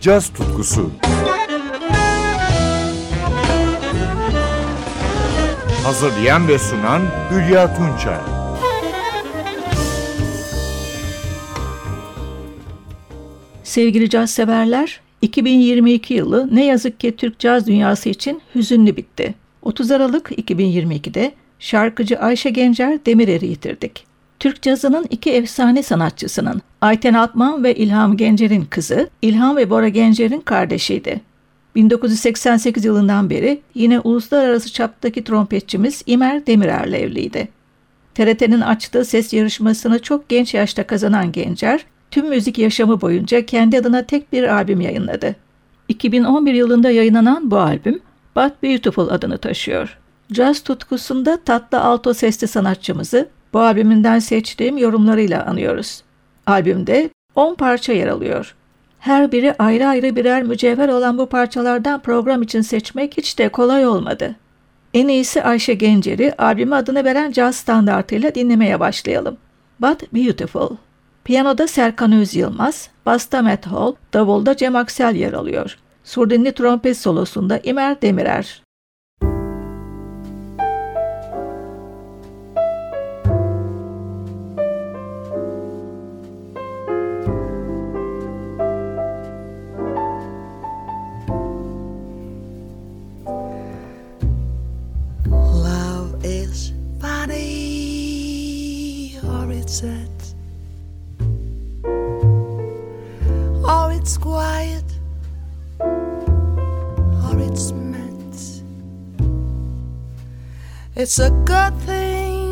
caz tutkusu. Hazırlayan ve sunan Hülya Tunçay. Sevgili caz severler, 2022 yılı ne yazık ki Türk caz dünyası için hüzünlü bitti. 30 Aralık 2022'de şarkıcı Ayşe Gencer Demirer'i yitirdik. Türk cazının iki efsane sanatçısının Ayten Altman ve İlham Gencer'in kızı, İlham ve Bora Gencer'in kardeşiydi. 1988 yılından beri yine uluslararası çaptaki trompetçimiz İmer Demirer'le evliydi. TRT'nin açtığı ses yarışmasını çok genç yaşta kazanan Gencer, tüm müzik yaşamı boyunca kendi adına tek bir albüm yayınladı. 2011 yılında yayınlanan bu albüm, But Beautiful adını taşıyor. Caz tutkusunda tatlı alto sesli sanatçımızı bu albümünden seçtiğim yorumlarıyla anıyoruz. Albümde 10 parça yer alıyor. Her biri ayrı ayrı birer mücevher olan bu parçalardan program için seçmek hiç de kolay olmadı. En iyisi Ayşe Gencer'i albüme adını veren caz standartıyla dinlemeye başlayalım. But Beautiful. Piyanoda Serkan Öz Yılmaz, basta Matt Hall, davulda Cem Aksel yer alıyor. Surdinli trompet solosunda İmer Demirer. It's quiet, or it's meant. It's a good thing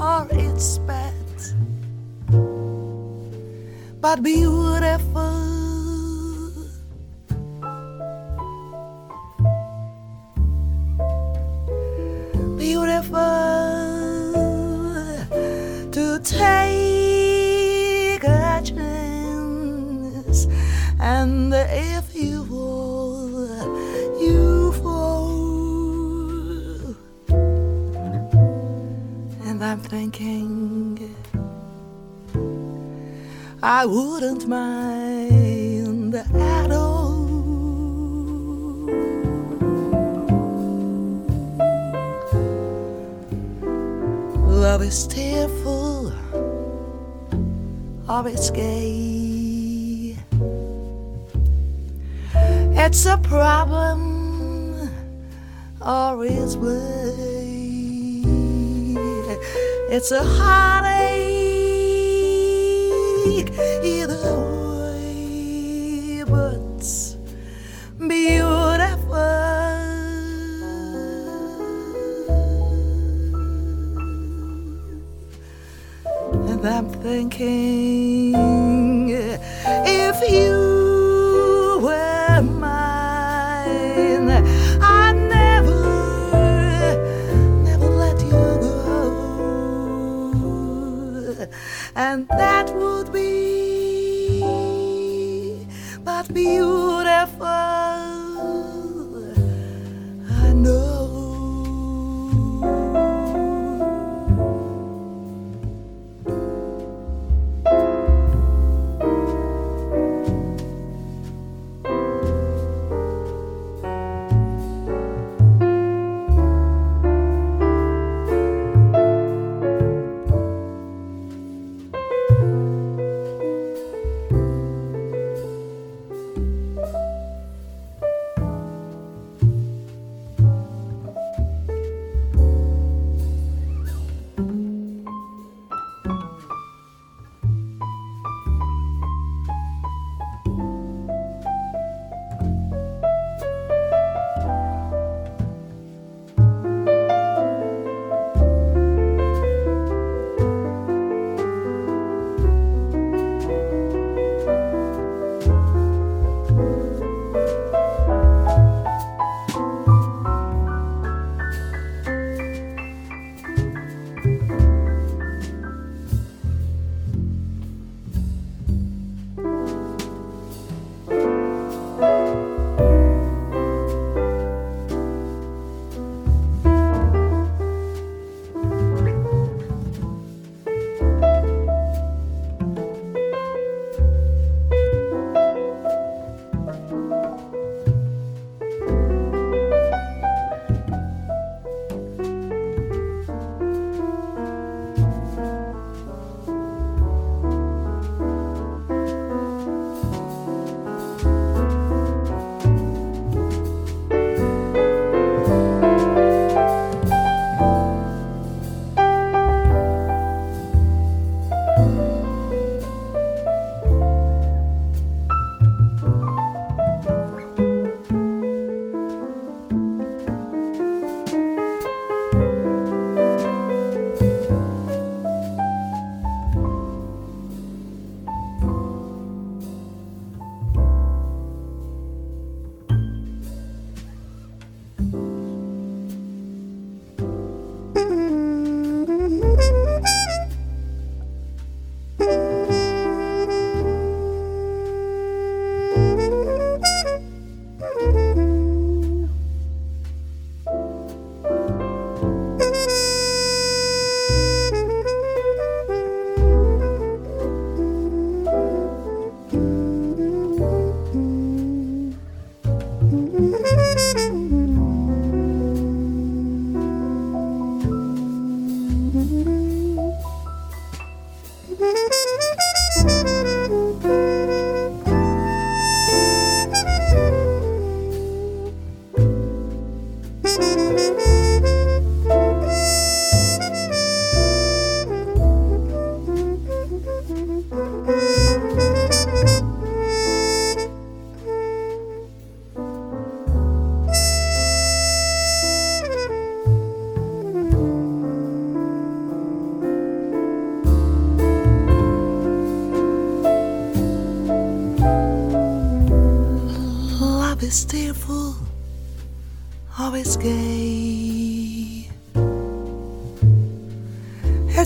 or it's bad, but. Beautiful wouldn't mind at all. Love is tearful, or it's gay. It's a problem, or it's blame. It's a heartache I'm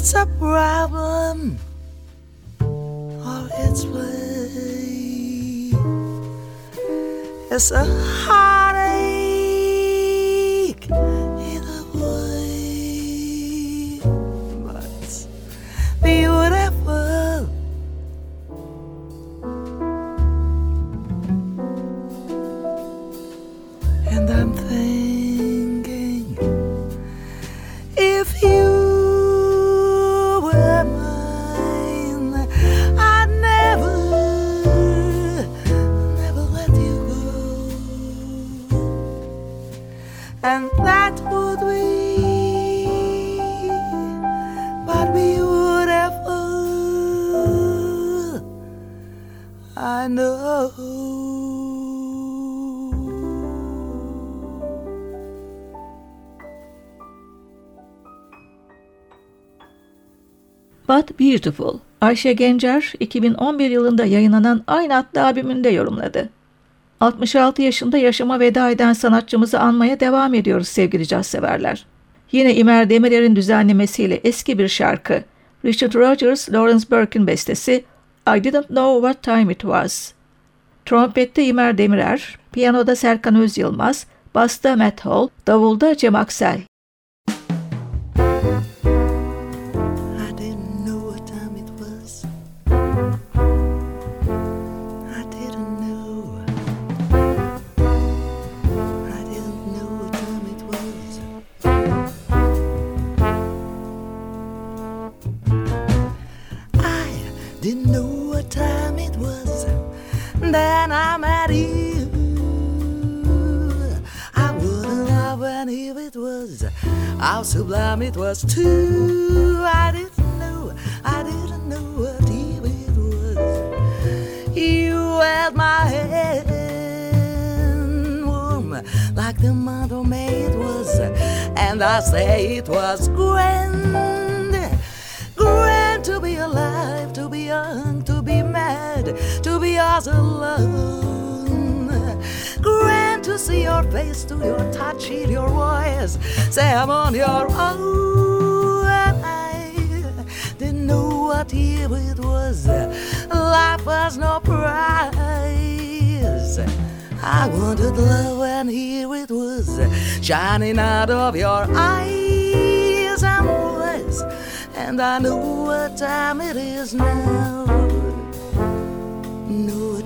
It's a problem, or it's play. It's a heartache But Beautiful, Ayşe Gencer 2011 yılında yayınlanan aynı adlı albümünde yorumladı. 66 yaşında yaşama veda eden sanatçımızı anmaya devam ediyoruz sevgili caz severler. Yine İmer Demirer'in düzenlemesiyle eski bir şarkı, Richard Rogers, Lawrence Burke'in bestesi I Didn't Know What Time It Was. Trompette İmer Demirer, piyanoda Serkan Özyılmaz, basta Matt Hall, davulda Cem Aksel. How sublime it was too. I didn't know, I didn't know what if it was. You held my hand warm like the May it was, and I say it was grand, grand to be alive, to be young, to be mad, to be yours alone. To see your face, to your touch, hear your voice, say I'm on your own. I didn't know what year it was. Life was no prize. I wanted love, and here it was, shining out of your eyes and voice. And I know what time it is now. Know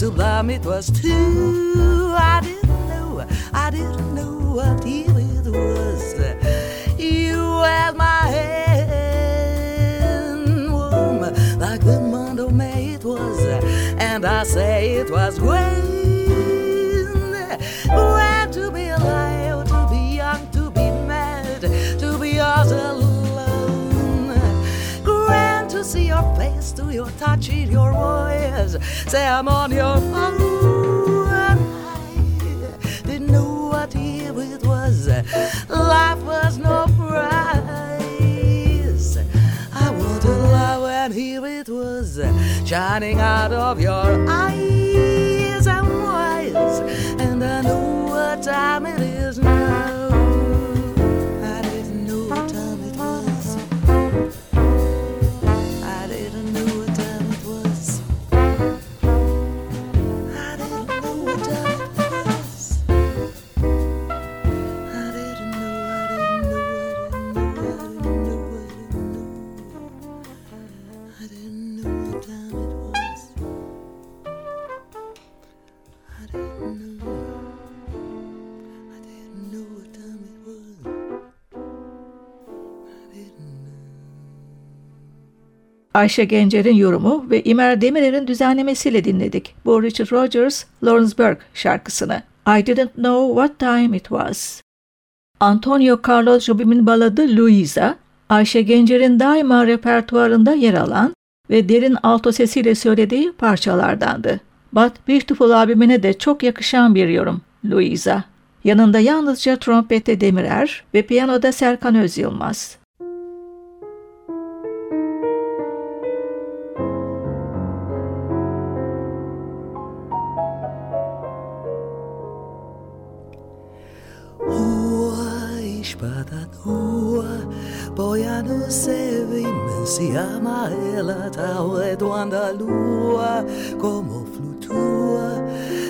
I'm sublime, it was too. To your touch, hear your voice. Say I'm on your phone. I didn't know what it was. Life was no prize. I would love when here it was, shining out of your eyes. I'm wise, and I know what time it is now. Ayşe Gencer'in yorumu ve İmer Demirer'in düzenlemesiyle dinledik. Bu Richard Rogers, Lawrenceburg şarkısını. I didn't know what time it was. Antonio Carlos Jobim'in baladı Louisa, Ayşe Gencer'in daima repertuarında yer alan ve derin alto sesiyle söylediği parçalardandı. But Beautiful albümüne de çok yakışan bir yorum Louisa. Yanında yalnızca trompette Demirer ve piyanoda Serkan Özyılmaz. Ua poi non servim, si ama ela tau e a lua, como flutua,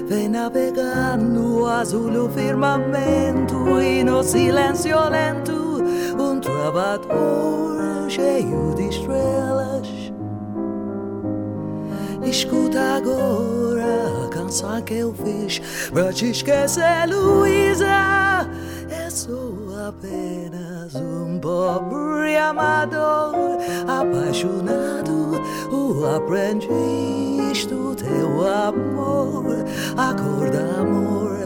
vem navegando azul o firmamento e no silêncio lento, um trovador cheio de estrelas. Escuta agora a canção que eu fiz pra te esquecer, Luísa. É só apenas um pobre amador apaixonado, o aprendiz do teu amor. Acorda, amor,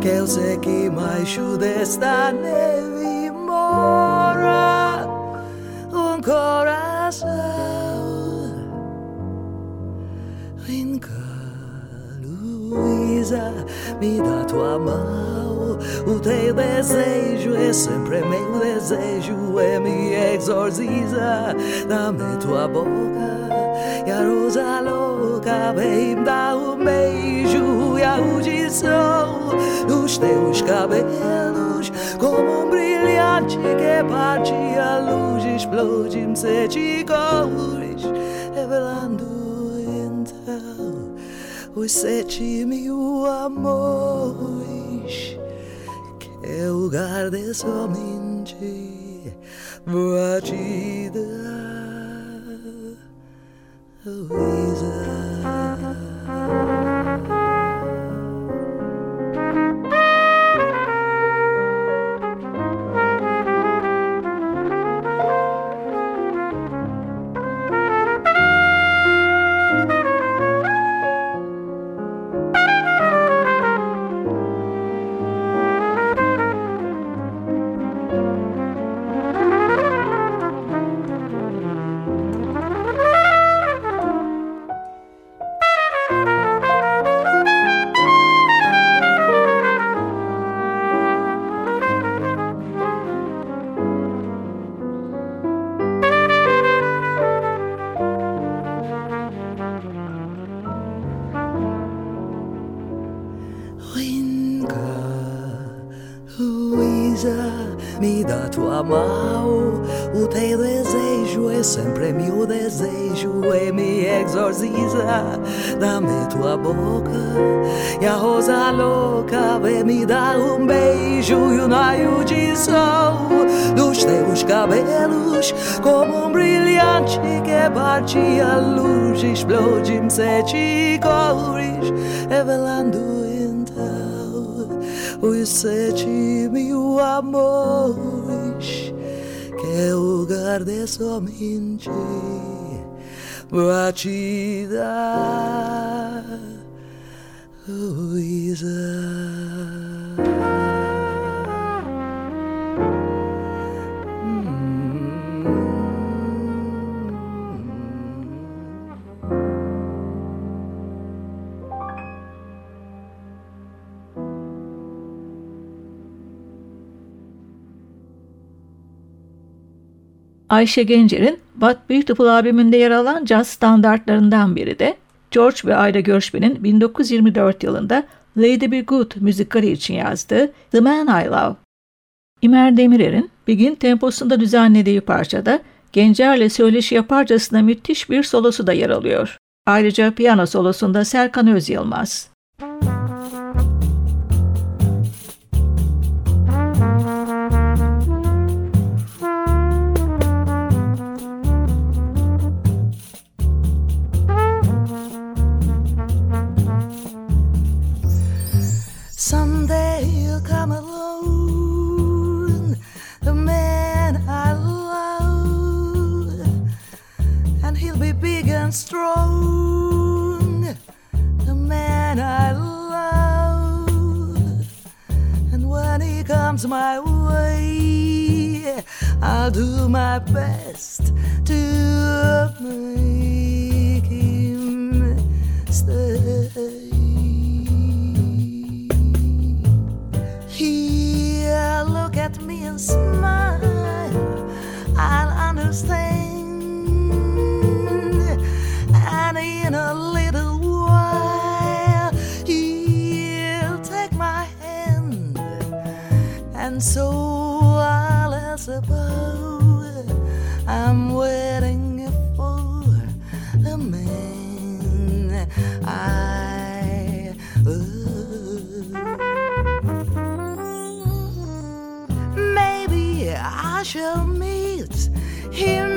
que eu sei que mais desta neve mora um coração. Vem cá, Luísa, me dá tua mão. O teu desejo é sempre meu desejo, é me exorciza. Dá-me tua boca e a rosa louca, vem dá um beijo e a audição dos teus cabelos, como um brilhante que parte a luz, explode em sete cores, revelando então os sete mil amores é lugar dessomente batida, Luísa. Tua boca e a rosa louca vem me dar um beijo e o raio de sol. Dos teus cabelos como um brilhante que parte a luz explode em sete cores revelando então os sete mil amores que o guardei somente pra te dar. Ayşe Gencer'in What Beautiful albümünde yer alan caz standartlarından biri de George ve Ayla Gershwin'in 1924 yılında Lady Be Good müzikali için yazdığı The Man I Love. İmer Demirer'in bir gün temposunda düzenlediği parçada Gencer'le söyleşi yaparcasına müthiş bir solosu da yer alıyor. Ayrıca piyano solosunda Serkan Özyılmaz. Müzik strong, the man I love. And when he comes my way, I'll do my best to make him stay. So I'll suppose I'm waiting for the man I love. Maybe I shall meet him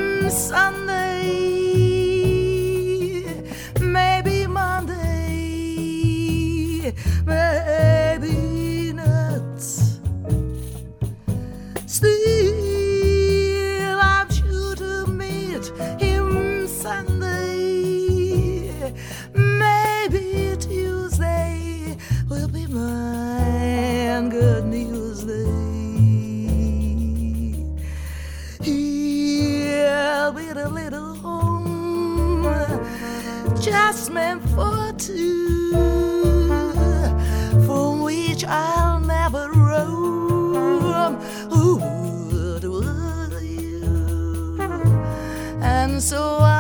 good news they yeah with a little home just meant for two from which I'll never roam. Who would you? And so I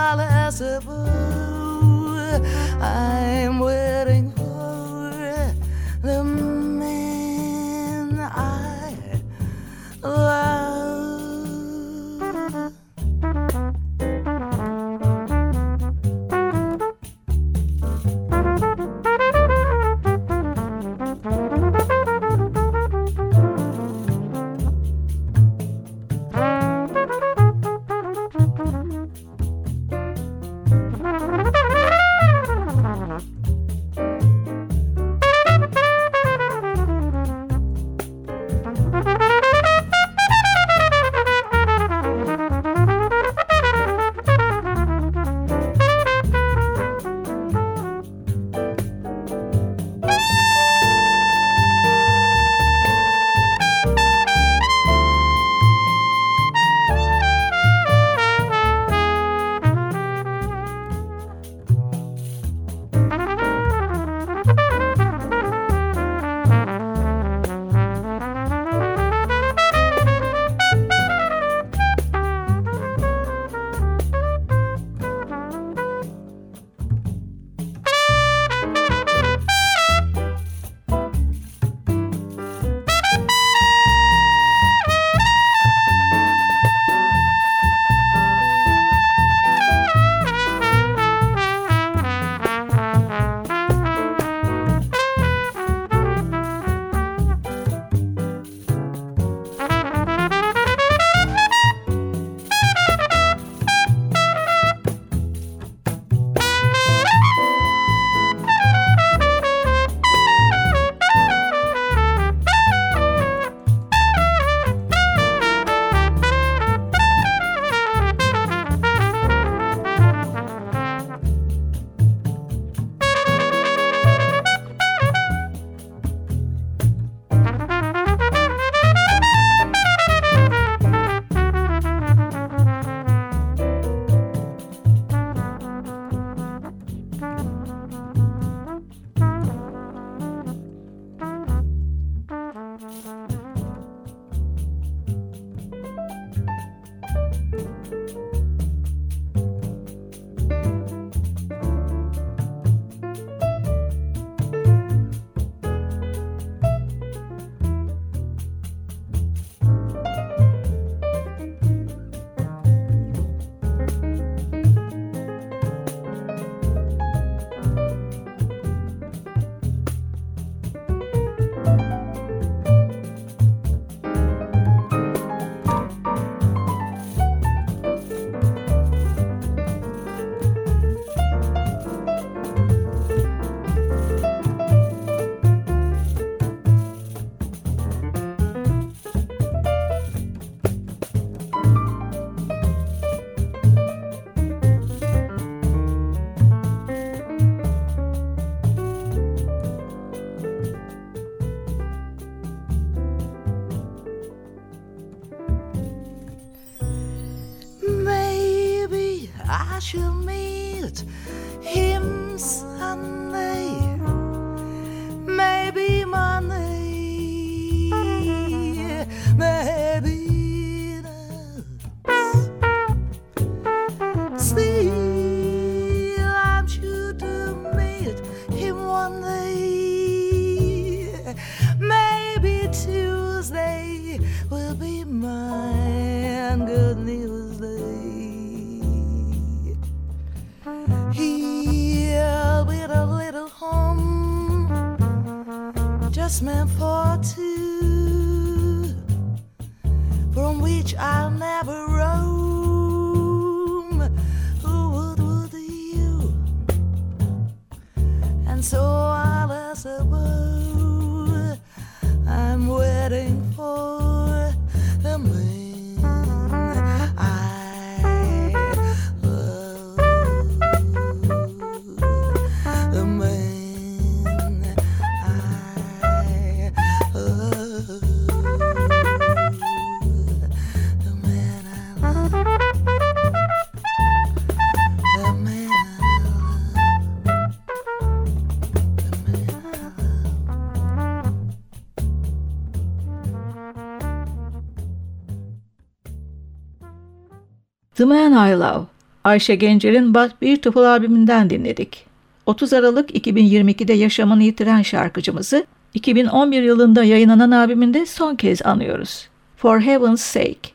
The Man I Love, Ayşe Gencer'in But Beautiful albümünden dinledik. 30 Aralık 2022'de yaşamını yitiren şarkıcımızı 2011 yılında yayınlanan albümünde son kez anıyoruz. For Heaven's Sake.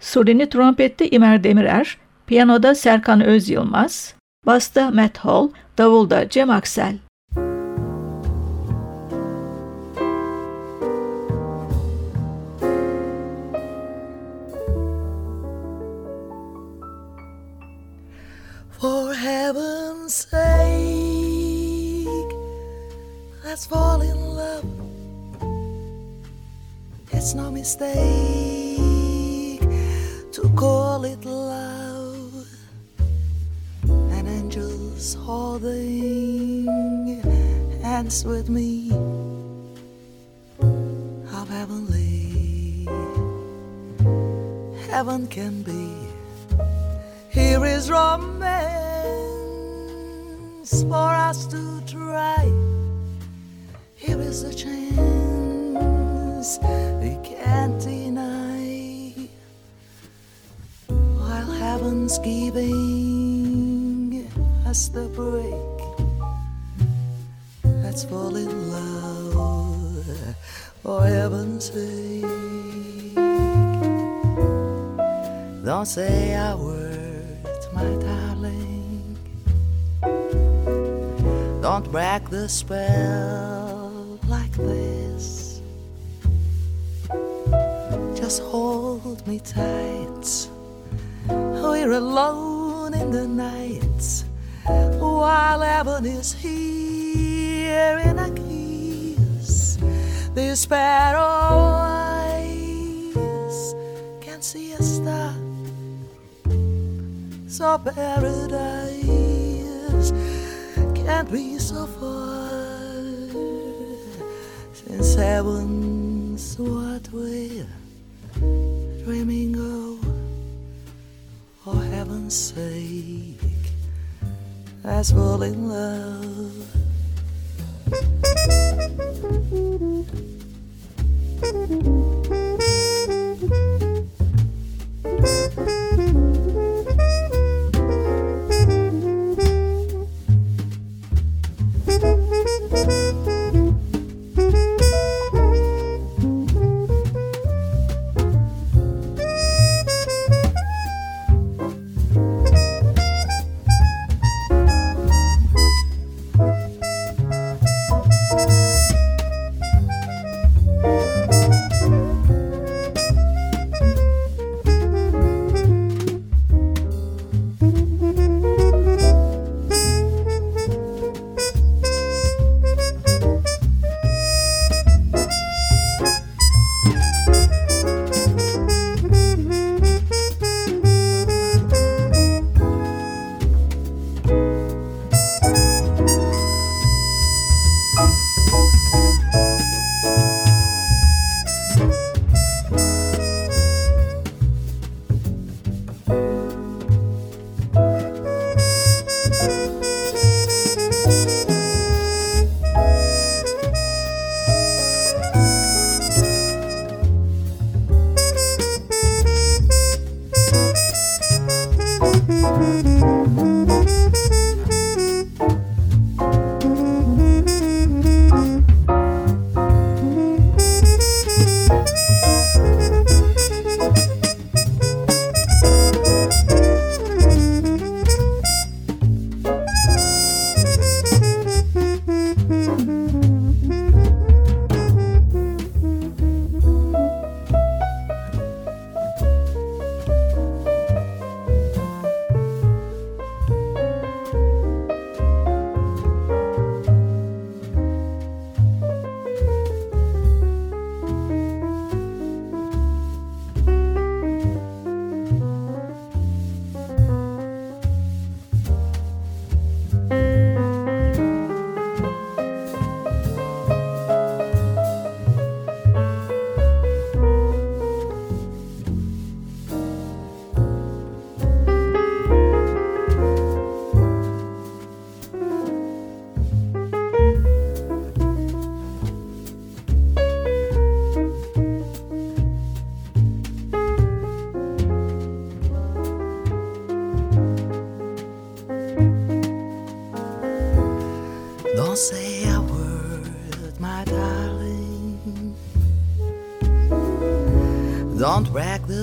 Surini trompette İmer Demirer, piyanoda Serkan Öz Yılmaz, basta Matt Hall, davulda Cem Aksel. Heaven's sake, let's fall in love. It's no mistake to call it love. An angel's holding hands with me. How heavenly heaven can be. Here is romance for us to try. Here is a chance we can't deny. While heaven's giving us the break, let's fall in love for heaven's sake. Don't say I word, Don't break the spell like this. Just hold me tight. Oh, We're alone in the night while heaven is here in a kiss. The sparrow eyes can see a star. So paradise and we far since heaven's what we're dreaming of. For heaven's sake, let's fall in love.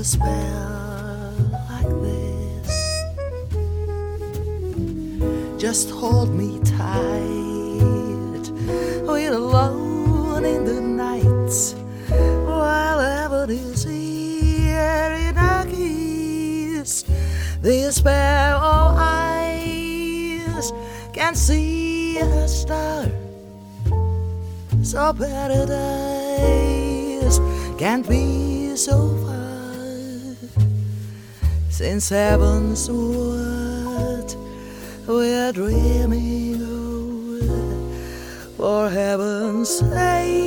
Spell like this. Just hold me tight. We're alone in the night. While ever is here in our kiss. This pair of eyes can see a star. So paradise can't be so since heaven's what we're dreaming of. For heaven's sake,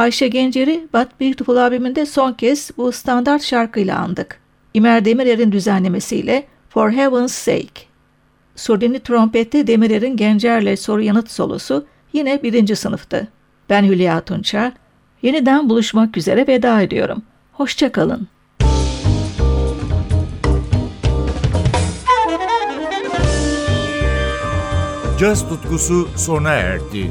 Ayşe Gencer'i But Beautiful albümünde son kez bu standart şarkıyla andık. İmer Demirer'in düzenlemesiyle For Heaven's Sake. Surdini trompette Demirer'in Gencer'le soru yanıt solosu yine birinci sınıftı. Ben Hülya Tunçer. Yeniden buluşmak üzere veda ediyorum. Hoşçakalın. Caz tutkusu sona erdi.